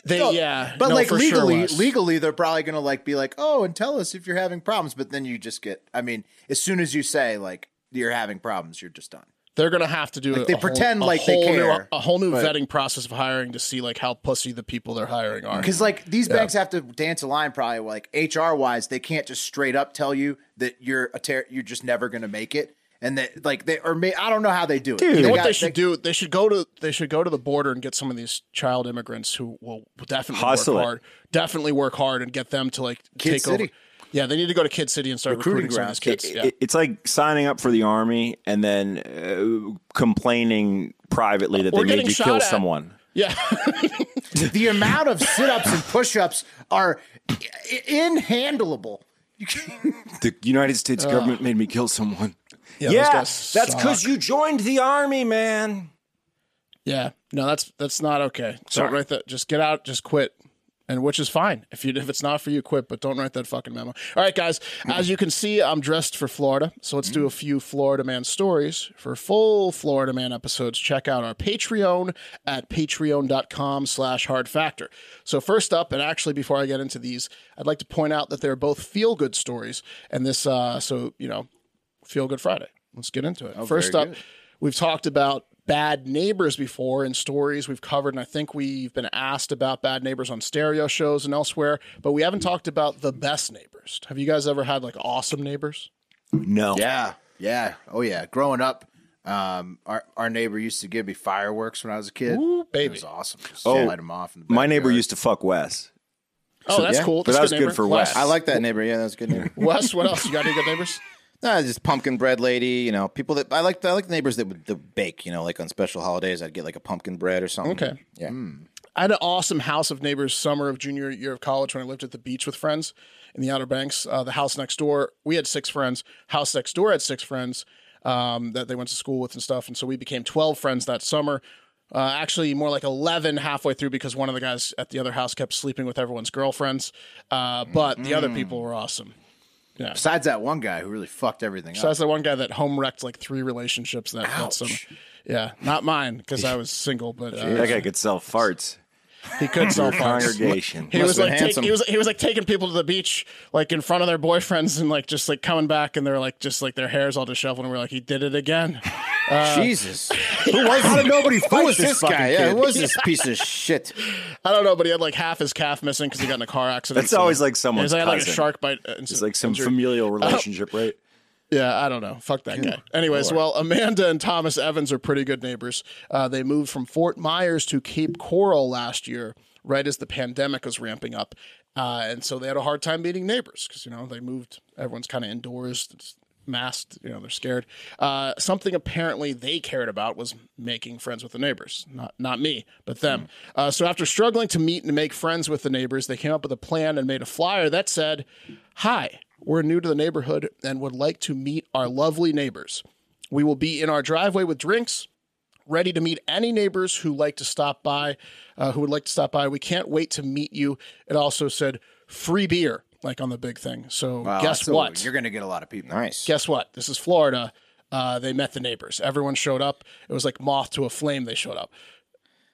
They, No, yeah. But no, like for sure, legally, legally, they're probably gonna like be like, oh, and tell us if you're having problems. But then you just get. I mean, as soon as you say like you're having problems, you're just done. They're going to have to do Like, a, they a whole- pretend a like they whole new- care, a whole new but- vetting process of hiring to see like how pussy the people they're hiring are. Because like these banks have to dance a line, probably like HR wise, they can't just straight up tell you that you're a ter- you're just never gonna make it, and that like they or may, I don't know how they do it. You know what got- they should do? They should go to they should go to the border and get some of these child immigrants who will definitely Hustle it. work hard, definitely work hard, and get them to like Kid take City. over. Yeah, they need to go to Kid City and start Recruiting recruiting, some of these grounds. kids. It- yeah. it- it's like signing up for the army and then uh, complaining privately that Or they made getting you kill at. someone. yeah. the amount of sit ups and push ups are inhandleable. You The United States government made me kill someone. Yeah, those guys that's because you joined the army, man. Yeah, no, that's that's not okay. Sorry. Don't write that. Just get out. Just quit. And which is fine if you if it's not for you, quit. But don't write that fucking memo. All right, guys. As you can see, I'm dressed for Florida, so let's do a few Florida Man stories. For full Florida Man episodes, check out our Patreon at patreon.com/slash Hard Factor. So first up, and actually before I get into these, I'd like to point out that they're both feel good stories, and this uh, so you know, feel good Friday. Let's get into it. First up, we've talked about bad neighbors before in stories we've covered, and I think we've been asked about bad neighbors on stereo shows and elsewhere, but we haven't talked about the best neighbors. Have you guys ever had like awesome neighbors? No. yeah, yeah, oh yeah. Growing up, um, our our neighbor used to give me fireworks when I was a kid. Ooh, baby. It was awesome. Just Oh, light them off. In the My neighbor used to fuck Wes. Oh, that's yeah, cool. but That's that was good, good for Wes. Wes. I like that neighbor. Yeah, that's a good neighbor. Wes, what else? You got any good neighbors? Nah, just pumpkin bread lady. You know, people that I like. I like the neighbors that would the bake. You know, like on special holidays, I'd get like a pumpkin bread or something. Okay. Yeah. I had an awesome house of neighbors summer of junior year of college when I lived at the beach with friends in the Outer Banks. Uh, the house next door, we had six friends. House next door had six friends um, that they went to school with and stuff. And so we became 12 friends that summer. Uh, actually, more like 11 halfway through because one of the guys at the other house kept sleeping with everyone's girlfriends. Uh, but the other people were awesome. Besides that one guy who really fucked everything So up. that's the one guy that home wrecked like three relationships that, that summer. Yeah, not mine because I was single, but uh, That guy could sell farts. He could sell farts. Congregation. He Must was have been like take, he was he was like taking people to the beach like in front of their boyfriends and like just like coming back and they're like just like their hair's all disheveled and we're like he did it again. Jesus. Who was How did nobody fight Who was this, this fucking guy? Yeah, who was this piece of shit? I don't know, but he had like half his calf missing because he got in a car accident. That's always like someone. He's like, had, like a shark bite. Uh, It's like some injury. familial relationship, right? Yeah, I don't know. Fuck that guy. Anyways, well, Amanda and Thomas Evans are pretty good neighbors. Uh, they moved from Fort Myers to Cape Coral last year, right as the pandemic was ramping up. Uh, and so they had a hard time meeting neighbors because, you know, they moved, everyone's kind of indoors, masked, you know, they're scared. Uh, something apparently they cared about was making friends with the neighbors, not, not me, but them. Uh, so after struggling to meet and make friends with the neighbors, they came up with a plan and made a flyer that said, Hi, we're new to the neighborhood and would like to meet our lovely neighbors. We will be in our driveway with drinks, ready to meet any neighbors who like to stop by, uh, who would like to stop by. We can't wait to meet you. It also said free beer, like on the big thing. So Wow, guess that's a- what? You're going to get a lot of people. Nice. guess what? This is Florida. Uh, they met the neighbors. Everyone showed up. It was like moth to a flame. They showed up.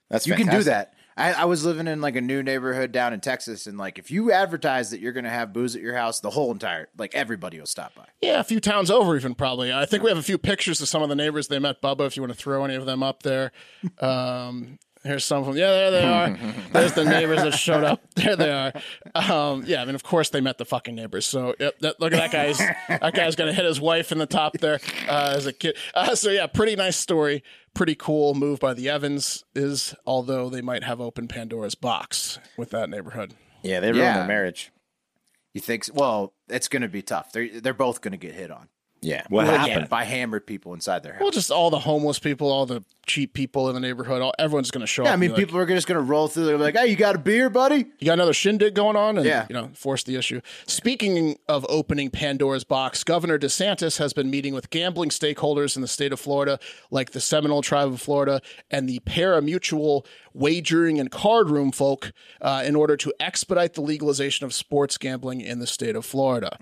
That's You can do that. I, I was living in like a new neighborhood down in Texas, and like if you advertise that you're going to have booze at your house, the whole entire like everybody will stop by. Yeah, a few towns over, even probably. I think we have a few pictures of some of the neighbors they met. Bubba, if you want to throw any of them up there. Um, here's some of them. Yeah, there they are. There's the neighbors that showed up. There they are. Um, yeah, I mean, of course they met the fucking neighbors. So yep, that, look at that guy's. that guy's gonna hit his wife in the top there uh, as a kid. Uh, so yeah, pretty nice story. Pretty cool move by the Evans is, although they might have opened Pandora's box with that neighborhood. Yeah, they ruined Yeah. their marriage. You think? So? Well, it's going to be tough. They're they're both going to get hit on. Yeah. What Well, happened? yeah, by hammered people inside their house. Well, just all the homeless people, all the cheap people in the neighborhood. All, everyone's going to show up. yeah, up. I mean, be like, people are just going to roll through. They're like, "Hey, you got a beer, buddy?" you got another shindig going on, and Yeah. you know, force the issue. Speaking of opening Pandora's box, Governor DeSantis has been meeting with gambling stakeholders in the state of Florida, like the Seminole Tribe of Florida and the parimutuel wagering and card room folk, uh, in order to expedite the legalization of sports gambling in the state of Florida.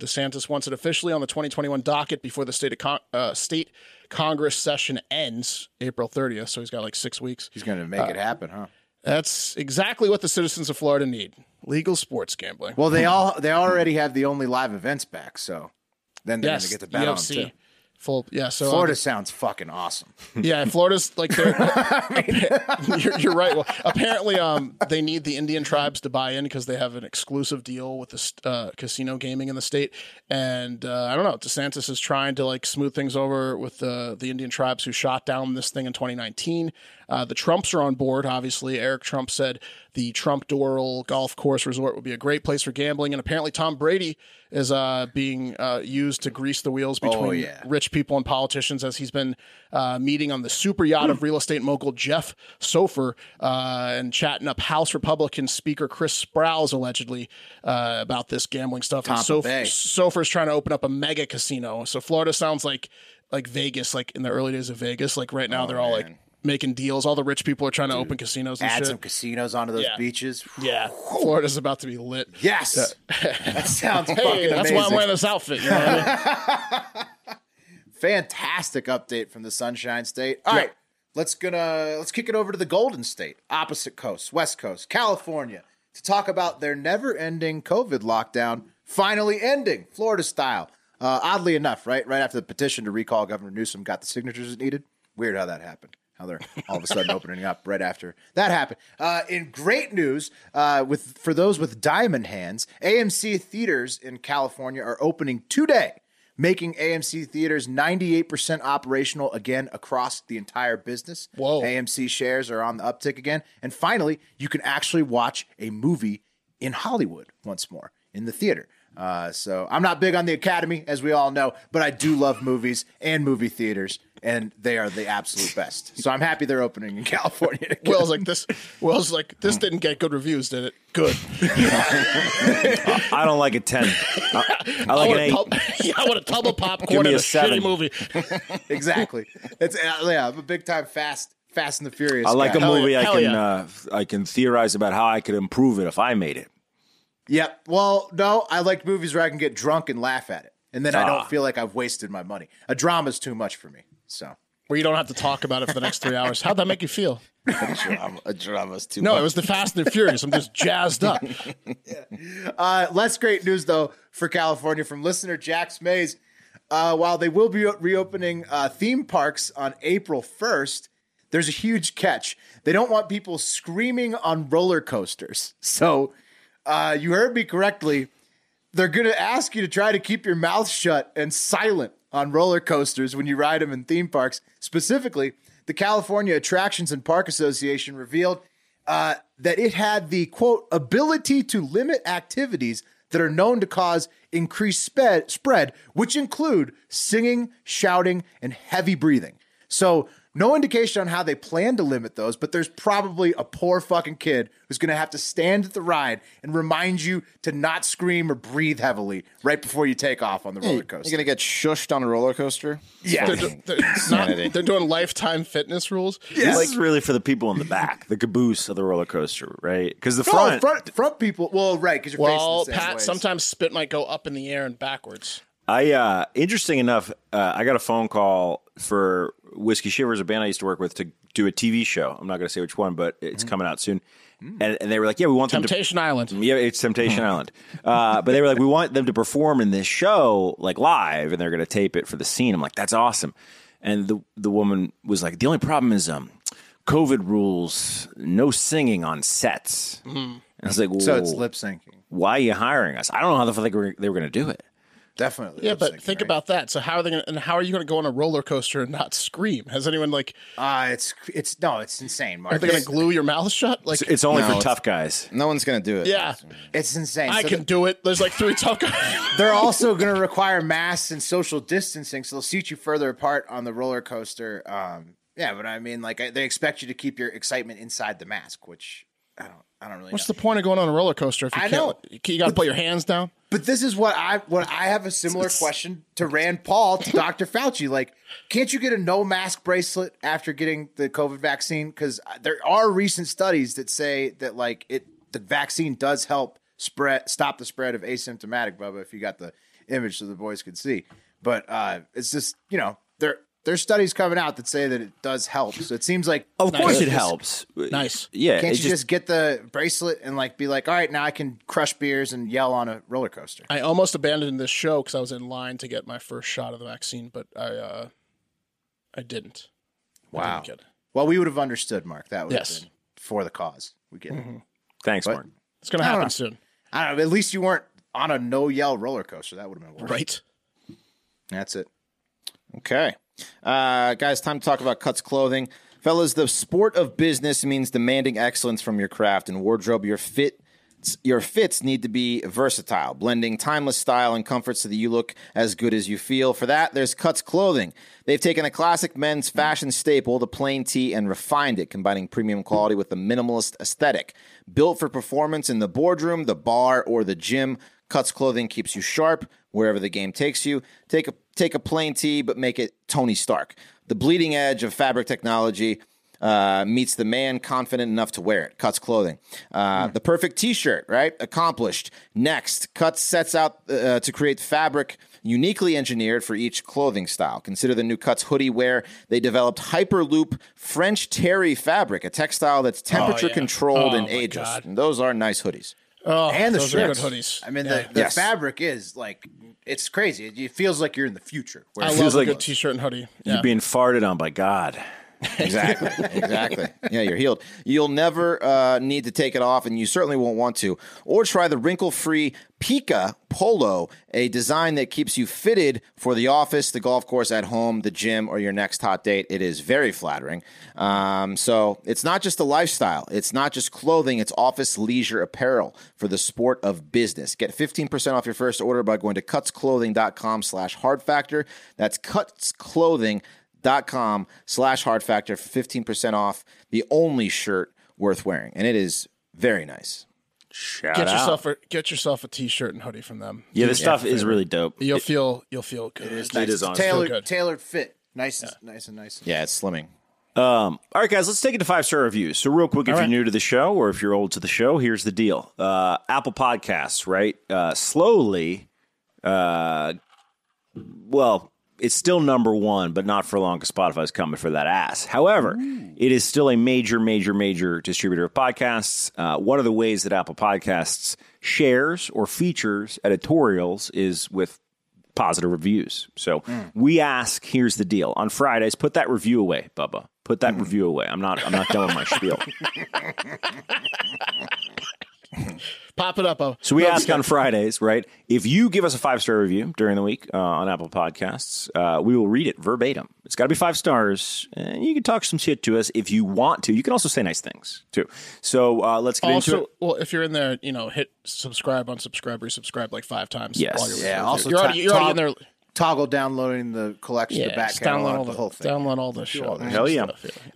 DeSantis wants it officially on the 2021 docket before the state of con- uh, state Congress session ends April 30th. So he's got like six weeks. He's going to make it happen, huh? That's exactly what the citizens of Florida need: legal sports gambling. Well, they all they already have the only live events back, so then they're yes, going to get the bet on too. Full, yeah. So Florida sounds fucking awesome. yeah, Florida's like they're. you're, you're right. Well, apparently, um, they need the Indian tribes to buy in because they have an exclusive deal with the uh, casino gaming in the state, and uh, I don't know. DeSantis is trying to like smooth things over with the the Indian tribes who shot down this thing in 2019. Uh, the Trumps are on board. Obviously, Eric Trump said the Trump Doral Golf Course Resort would be a great place for gambling, and apparently Tom Brady is uh, being uh, used to grease the wheels between yeah. rich people and politicians as he's been uh, meeting on the super yacht of real estate mogul Jeff Soffer uh, and chatting up House Republican Speaker Chris Sprowls allegedly uh, about this gambling stuff. And Tampa Bay. Soffer's trying to open up a mega casino. So Florida sounds like like Vegas, like in the early days of Vegas. Like right now, they're all like Oh, man. Making deals. All the rich people are trying to open casinos and Add shit. some casinos onto those Yeah. beaches. yeah, Florida's about to be lit. Yes, that sounds Hey, fucking that's why I'm wearing this outfit. You know what I mean? Fantastic update from the Sunshine State. All right, let's gonna let's kick it over to the Golden State, opposite coast, West Coast, California, to talk about their never-ending COVID lockdown finally ending, Florida style. Uh, oddly enough, right, right after the petition to recall Governor Newsom got the signatures it needed. Weird how that happened. How they're all of a sudden opening up right after that happened. Uh, in great news, uh, with for those with diamond hands, AMC theaters in California are opening today making AMC theaters 98% operational again across the entire business. Whoa. AMC shares are on the uptick again. And finally, you can actually watch a movie in Hollywood once more in the theater. Uh, so I'm not big on the Academy, as we all know, but I do love movies and movie theaters, and they are the absolute best. So I'm happy they're opening in California. again. Will's like this. Will's like this didn't get good reviews, did it? Good. I don't like a 10. I, I like an 8. tub, yeah, I want a tub of popcorn Give me and a a, seven. shitty movie. exactly. It's uh, yeah, I'm a big time fast, Fast and the Furious. I like guy. a movie yeah, I hell can yeah. uh, I can theorize about how I could improve it if I made it. Yep. Well, no, I like movies where I can get drunk and laugh at it, and then I Ah. don't feel like I've wasted my money. A drama's too much for me. So Where you don't have to talk about it for the next three hours. How'd that make you feel? drama, a drama's too No, much. it was the Fast and the Furious. I'm just jazzed up. Uh, less great news though for California from listener Jax Mays. Uh, while they will be reopening uh, theme parks on April 1st, there's a huge catch. They don't want people screaming on roller coasters. So uh, you heard me correctly. They're going to ask you to try to keep your mouth shut and silent on roller coasters when you ride them in theme parks. Specifically, the California Attractions and Park Association revealed uh, that it had the quote ability to limit activities that are known to cause increased spread, which include singing, shouting, and heavy breathing. So, no indication on how they plan to limit those, but there's probably a poor fucking kid who's going to have to stand at the ride and remind you to not scream or breathe heavily right before you take off on the roller coaster. You're gonna get shushed on a roller coaster. yeah. They're, do- they're, not- they're doing lifetime fitness rules. This Like, is really for the people in the back, the caboose of the roller coaster, right? Because the No, front, front, front people. Well, right, because you're well, facing the same Pat, ways. sometimes spit might go up in the air and backwards. I uh interesting enough, uh, I got a phone call for Whiskey Shivers, a band I used to work with, to do a TV show. I'm not going to say which one, but it's coming out soon. And, and they were like, "Yeah, we want them to Temptation Island. Yeah, it's Temptation Island. Uh, but they were like, we want them to perform in this show like live, and they're going to tape it for the scene. I'm like, that's awesome. And the the woman was like, the only problem is um, COVID rules, no singing on sets. And I was like, so it's lip syncing. why are you hiring us? I don't know how the fuck they were, they were going to do it. Definitely. Yeah, but syncing, think right? about that. So how are they going to, and how are you going to go on a roller coaster and not scream? Has anyone like, Uh, it's it's no, it's insane, Mark. are they going to glue your mouth shut? Like, It's, it's only No, for it's- tough guys. No one's gonna do it. yeah, it's insane. I So can do it. There's like three tough guys. They're also going to require masks and social distancing, so they'll seat you further apart on the roller coaster. Um, yeah, but I mean, like I- they expect you to keep your excitement inside the mask, which I don't, I don't really. What's know. the point of going on a roller coaster if you I can't? know. You got to put your hands down. But this is what I what I have a similar question to Rand Paul to Dr. Fauci. Like, can't you get a no mask bracelet after getting the COVID vaccine? Because there are recent studies that say that like it the vaccine does help spread stop the spread of asymptomatic Bubba. If you got the image so the boys could see, but uh, it's just you know there there's studies coming out that say that it does help. So it seems like Of course, Just- it helps. Nice. Yeah, Can't you just, get the bracelet and like be like, all right, now I can crush beers and yell on a roller coaster? I almost abandoned this show because I was in line to get my first shot of the vaccine, but I uh, I didn't. I Wow. didn't get it. Well, we would have understood, Mark. That would Yes. have been for the cause. We get it. Thanks, But- Mark. It's gonna happen know. soon, I don't know. At least you weren't on a no yell roller coaster. That would have been worse. right? That's it. Okay. Uh, guys, time to talk about Cuts Clothing. Fellas, the sport of business means demanding excellence from your craft and wardrobe. Your fit your fits need to be versatile, blending timeless style and comfort so that you look as good as you feel. For that, there's Cuts Clothing. They've taken a classic men's fashion staple, the plain tee, and refined it, combining premium quality with a minimalist aesthetic. Built for performance in the boardroom, the bar, or the gym, Cuts Clothing keeps you sharp wherever the game takes you. Take a take a plain tee, but make it Tony Stark. The bleeding edge of fabric technology uh, meets the man confident enough to wear it. Cuts clothing. Uh, The perfect T-shirt, right? Accomplished. Next, Cuts sets out uh, to create fabric uniquely engineered for each clothing style. Consider the new Cuts hoodie where they developed Hyperloop French terry fabric, a textile that's temperature yeah. controlled Oh, and ageless. And those are nice hoodies. Oh, And the those are good hoodies. I mean, Yeah. the, the Yes. fabric is like it's crazy. It, it feels like you're in the future. Where I it love feels a like- good t-shirt and hoodie. You're being farted on by God. Exactly. exactly. Yeah, you're healed. You'll never uh, need to take it off, and you certainly won't want to. Or try the wrinkle free PYCA Polo, a design that keeps you fitted for the office, the golf course, at home, the gym, or your next hot date. It is very flattering. Um, so it's not just a lifestyle, it's not just clothing, it's office leisure apparel for the sport of business. Get 15% off your first order by going to cutsclothing.com slash hard factor. That's cutsclothing.com dot com slash hard factor for 15% off the only shirt worth wearing and it is very nice Shout Get out. yourself a get yourself a t-shirt and hoodie from them. yeah, this stuff is really dope. You'll feel you'll feel good. is It nice. is It's honestly tailored, good. tailored fit. Nice, and, nice and nice. yeah it's slimming Um, all right, guys, let's take it to five star reviews. So, real quick, if you're new to the show or if you're old to the show, here's the deal: uh, Apple Podcasts, right? Uh, slowly, uh, well, it's still number one, but not for long because Spotify's coming for that ass. However, mm. it is still a major, major, major distributor of podcasts. Uh, one of the ways that Apple Podcasts shares or features editorials is with positive reviews. So mm. we ask, here's the deal. On Fridays, put that review away, Bubba. Put that mm. review away. I'm not I'm not done with my spiel. Pop it up. Oh. So we ask on Fridays, right? If you give us a five star review during the week uh, on Apple Podcasts, uh, we will read it verbatim. It's got to be five stars, and you can talk some shit to us if you want to. You can also say nice things too. So uh, let's get into it. well, if you're in there, you know, hit subscribe, unsubscribe, resubscribe like five times. Yes. while you're Yeah. Also, you're already, you're already in there. Toggle downloading the collection, the Yeah, back just download all the the, whole thing. download all the show. Hell yeah,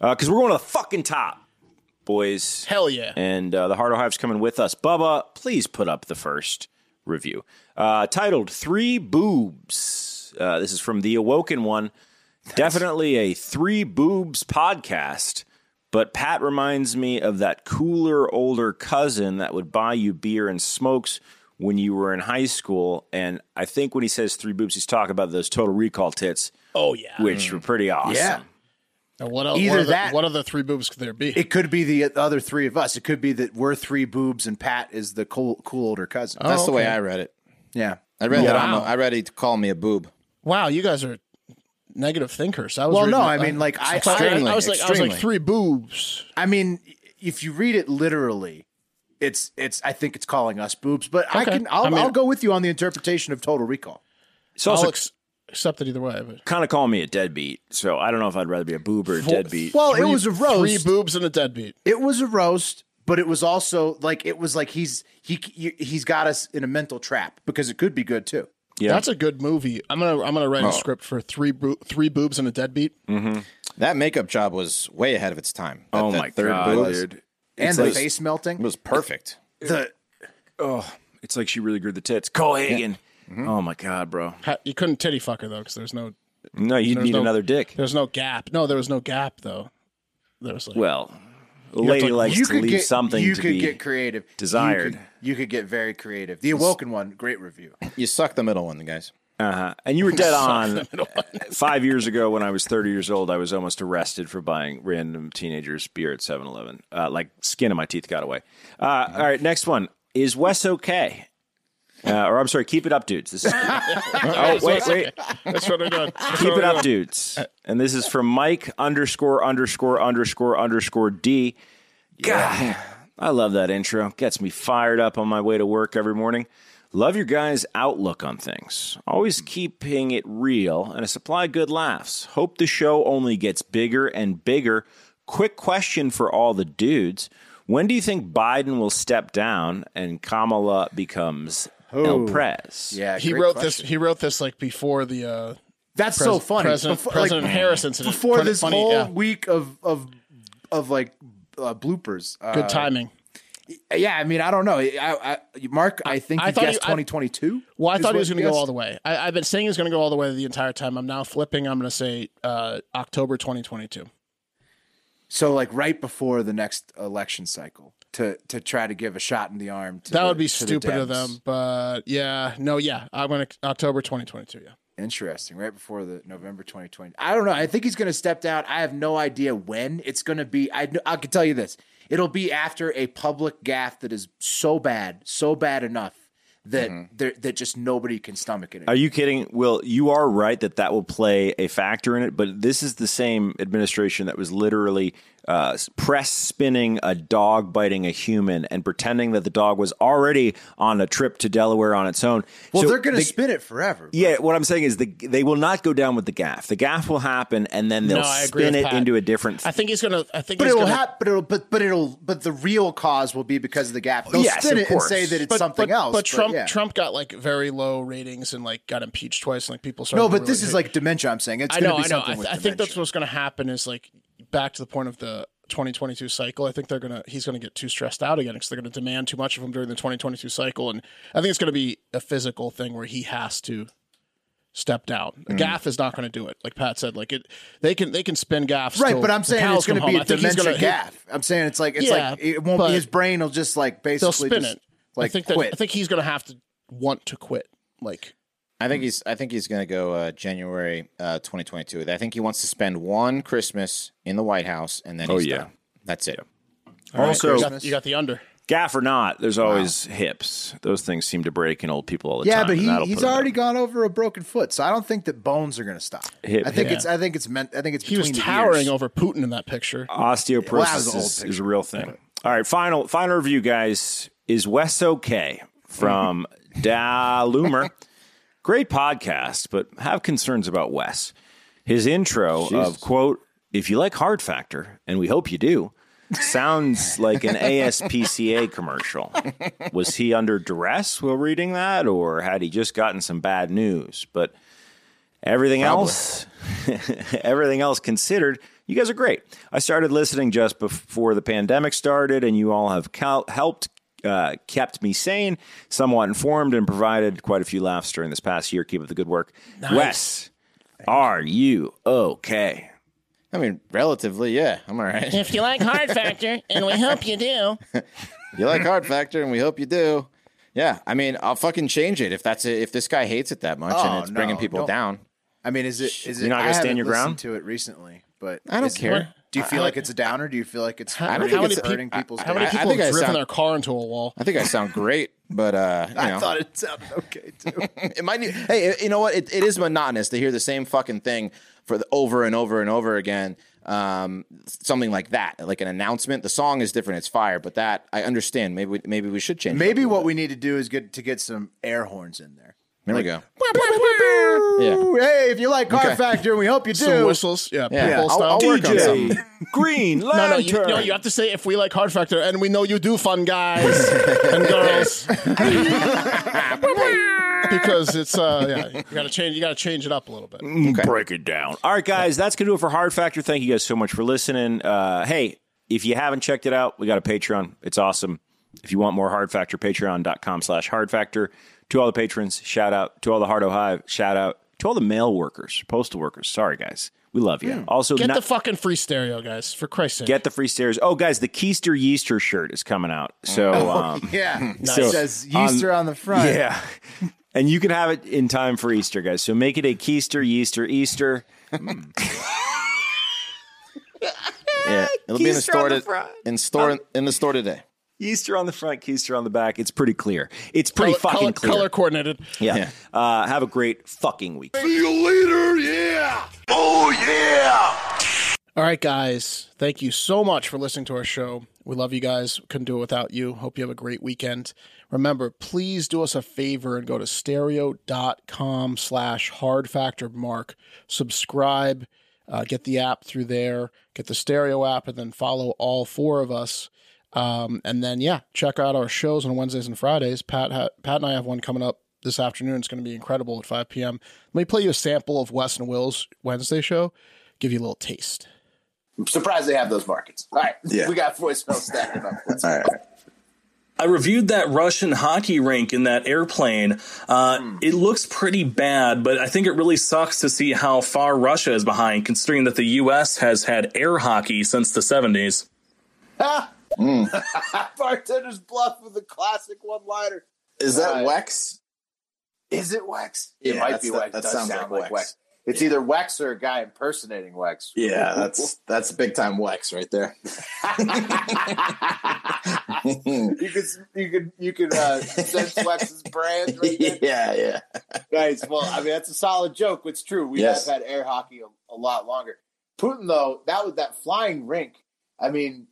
because we're going to the fucking top, boys. Hell yeah. And uh, the Hardo Hive's coming with us. Bubba, please put up the first review. Uh, titled Three Boobs. Uh, this is from The Awoken One. Definitely a Three Boobs podcast. But Pat reminds me of that cooler older cousin that would buy you beer and smokes when you were in high school. And I think when he says three boobs, he's talking about those total recall tits, Oh yeah. which were pretty awesome. Yeah. And what else? Either what, other, that- what other three boobs could there be? It could be the other three of us. It could be that we're three boobs and Pat is the cool, cool older cousin. that's the oh, way i read it yeah. i read that I'm a, Wow. i read it to call me a boob wow, you guys are negative thinkers. I was Well, no, it- I mean, like, I- I, I was like, I was like three boobs. I mean, if you read it literally, it's it's. I think it's calling us boobs, but I can. I'll, I mean- I'll go with you on the interpretation of Total Recall. So, also ex- accept it either way. But kind of calling me a deadbeat, so I don't know if I'd rather be a boob or a deadbeat. Well, Three- it was a roast. Three boobs and a deadbeat. It was a roast, but it was also like it was like he's he he's got us in a mental trap because it could be good too. Yeah. That's a good movie. I'm gonna I'm gonna write a oh. script for three bo- three boobs and a deadbeat. Mm-hmm. That makeup job was way ahead of its time. That- oh that my third god, boob dude! And It's the like- face melting. was perfect. the Oh, it's like she really grew the tits. Cole Hagen. Oh my god, bro! Ha- You couldn't titty fuck her though because there's no No, you There's need no- another dick. there's no gap. No, there was no gap though. There was like Well, a lady to- likes you to leave get something you to could be get creative. desired. You could, you could get very creative. The Awoken one, great review. You suck the middle one, guys. Uh-huh. And you were dead on. Five years ago, when I was 30 years old, I was almost arrested for buying random teenagers beer at 7 Eleven. Uh, like, skin of my teeth got away. Uh, all right, next one. Is Wes okay? Uh, or I'm sorry, keep it up, dudes. This is, oh, wait, wait. that's what I'm doing. That's Keep what it I'm up, doing. dudes. And this is from Mike underscore underscore underscore underscore D. God, I love that intro. Gets me fired up on my way to work every morning. Love your guys' outlook on things. Always keeping it real and a supply of good laughs. Hope the show only gets bigger and bigger. Quick question for all the dudes. When do you think Biden will step down and Kamala becomes El Prez? Yeah, He wrote question. this. He wrote this like before the uh, That's pres- so funny. President, Before, President like, Harris incident. before Funny- this funny, whole yeah. week of of of like uh, bloopers. Uh, good timing. Yeah, I mean, I don't know. I, I, Mark, I think I you thought guessed 2022. Well, I thought he was going to go all the way. I, I've been saying he's going to go all the way the entire time. I'm now flipping. I'm going to say uh, October 2022. So, like right before the next election cycle, to to try to give a shot in the arm. To That the- would be to the stupid of them, but yeah, no, yeah, I'm going to October 2022. Yeah, Interesting. Right before the November 2020. I don't know. I think he's going to step down. I have no idea when it's going to be. I I can tell you this. It'll be after a public gaffe that is so bad, so bad enough that mm-hmm. there that just nobody can stomach it. Are you kidding? Will you are right that that will play a factor in it, but this is the same administration that was literally uh, press spinning a dog biting a human and pretending that the dog was already on a trip to Delaware on its own. well, So they're going to they- spin it forever. Yeah, what I'm saying is the, they will not go down with the gaff. The gaff will happen, and then they'll No, spin it Pat. into a different. I think he's going to. I think, But it'll gonna, happen. But it'll. But but it'll. But the real cause will be because of the gap. They'll Yes, spin of it and say that it's But, something but, else. But Trump, yeah. Trump got like very low ratings and like got impeached twice. And like people. No, but really this is like dementia. I'm saying it's I going know, to be I know. something I, with th- I think that's what's going to happen is like back to the point of the 2022 cycle. I think they're gonna he's gonna get too stressed out again because they're gonna demand too much of him during the 2022 cycle, and I think it's gonna be a physical thing where he has to step down. Mm. Gaff is not going to do it. Like Pat said, like it they can they can spin Gaff. Right, but I'm saying it's going to be a dementia gonna- gaff. I'm saying it's like it's Yeah, like it won't. His brain will just like basically spin just, it. Like I think that quit. I think he's going to have to want to quit. Like I think he's. I think he's going to go uh, January uh, 2022. I think he wants to spend one Christmas in the White House, and then Oh, he's yeah. done. That's it. also, you got, you got the under. gaff or not, there's always hips. Those things seem to break in old people all the yeah, time. Yeah, but he, he's already down. gone over a broken foot, so I don't think that bones are going to stop. Hip- I think hip. it's. I think it's meant. I think it's. He was towering ears. over Putin in that picture. Osteoporosis Well, that was an old is, picture. is a real thing. All right, final final review, guys. Is Wes okay from Da Loomer? Great podcast, but have concerns about Wes. His intro of quote, "If you like Hard Factor, and we hope you do." Sounds like an ASPCA commercial. Was he under duress while reading that, or had he just gotten some bad news? But everything else, everything else considered, you guys are great. I started listening just before the pandemic started, and you all have cal- helped. Uh, kept me sane, somewhat informed, and provided quite a few laughs during this past year. Keep up the good work. Wes, are you okay? I mean, relatively, yeah. I'm all right. If you like Hard Factor, and we hope you do, you like Hard Factor, and we hope you do. Yeah, I mean, I'll fucking change it if that's it. If this guy hates it that much Oh, and it's bringing people don't- down. I mean, is it? Is it? You're not gonna I stand your ground? to it recently, but I don't is- care. Do you feel like it's a downer? Do you feel like it's How, hurting, think how many, it's hurting peop- people's? how many I- I people think I have driven sound- their car into a wall? I think I sound great, but uh, you I know, thought it sounded okay too. it might. Hey, you know what? It, it is monotonous to hear the same fucking thing for the, over and over and over again. Um, something like that, like an announcement. The song is different; it's fire. But that I understand. Maybe we, maybe we should change. Maybe what bit. we need to do is get to get some air horns in there. There we go. Ooh, Hey, if you like Car Okay. Factor, we hope you do. Some whistles. Yeah. Yeah, Pitbull I'll, style. I'll work on something. Green No, no, you, no, you have to say if we like Hard Factor, and we know you do, fun guys and girls, because it's uh, yeah, you gotta change, you gotta change it up a little bit. Break it down. All right, guys, that's going to do it for Hard Factor. Thank you guys so much for listening. Uh, hey, if you haven't checked it out, we got a Patreon. It's awesome. If you want more Hard Factor, patreon.com slash Hard Factor. To all the patrons, shout out. To all the Hardo Hive, shout out. To all the mail workers, postal workers, sorry, guys. We love you. Hmm. Also, Get not- the fucking free stereo, guys, for Christ's sake. get the free stairs. Oh, guys, the Keister Yeaster shirt is coming out. Oh. So, oh, um, Yeah. So, it says Yeaster um, on, the front. Yeah. And you can have it in time for Easter, guys. So make it a Keister, Yeaster, Easter. Hmm. Yeah, it'll be in the store. the to- in store in the store today. Easter on the front, Keister on the back. It's pretty clear. It's pretty color, fucking color, clear. color coordinated. yeah. Yeah. Uh, have a great fucking week. See you later, yeah! Oh, yeah! All right, guys. Thank you so much for listening to our show. We love you guys. Couldn't do it without you. Hope you have a great weekend. Remember, please do us a favor and go to stereo.com slash hard factor mark. Subscribe, uh, get the app through there, get the stereo app, and then follow all four of us. Um, and then, yeah, check out our shows on Wednesdays and Fridays. Pat, ha- Pat and I have one coming up this afternoon. It's going to be incredible at 5 p.m. Let me play you a sample of Wes and Will's Wednesday show, give you a little taste. I'm surprised they have those markets. All right. Yeah. We got voicemail stacking up. Let's All right. I reviewed that Russian hockey rink in that airplane. Uh, It looks pretty bad, but I think it really sucks to see how far Russia is behind, considering that the U.S. has had air hockey since the 70s. Bartender's bluff with a classic one liner. Is that Uh, Wex? Is it Wex? It Yeah, might be the- Wex. that It does sounds sound like like Wex. Wex. It's either Wex or a guy impersonating Wex. Yeah, that's that's big time Wex right there. you could you could you could uh, sense Wex's brand right there. yeah, yeah. Guys, well, I mean that's a solid joke. It's true. We Yes. have had air hockey a, a lot longer. Putin though, that was that flying rink. I mean,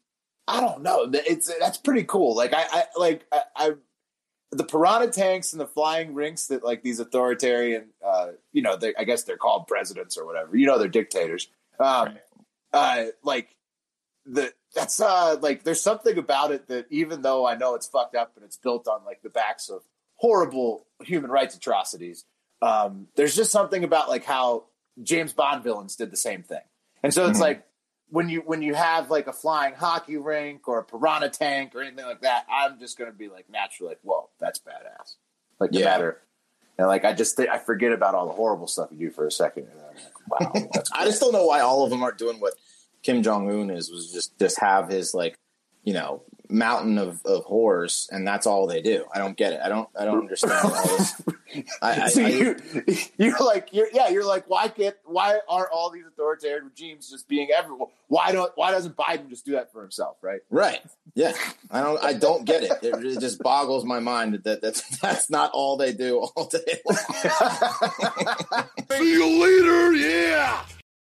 I don't know. It's that's pretty cool. Like I, I like I, I the piranha tanks and the flying rinks that like these authoritarian, uh, you know, they, I guess they're called presidents or whatever. You know, they're dictators. Um, uh, like the that's uh like there's something about it that even though I know it's fucked up and it's built on like the backs of horrible human rights atrocities, um, there's just something about like how James Bond villains did the same thing. And so it's Mhm. like when you when you have like a flying hockey rink or a piranha tank or anything like that, I'm just gonna be like naturally like, whoa, that's badass. Like no Yeah. matter and like I just I forget about all the horrible stuff you do for a second. And I'm like, wow, I just don't know why all of them aren't doing what Kim Jong Un is. Was just just have his like, you know, mountain of, of whores and that's all they do. I don't get it. I don't I don't understand all this. I, so I, you you're like you're yeah you're like why can't why are all these authoritarian regimes just being everywhere? Why don't why doesn't Biden just do that for himself? Right. Right. Yeah. I don't I don't get it. It, just boggles my mind that, that that's that's not all they do all day long. See you later. Yeah.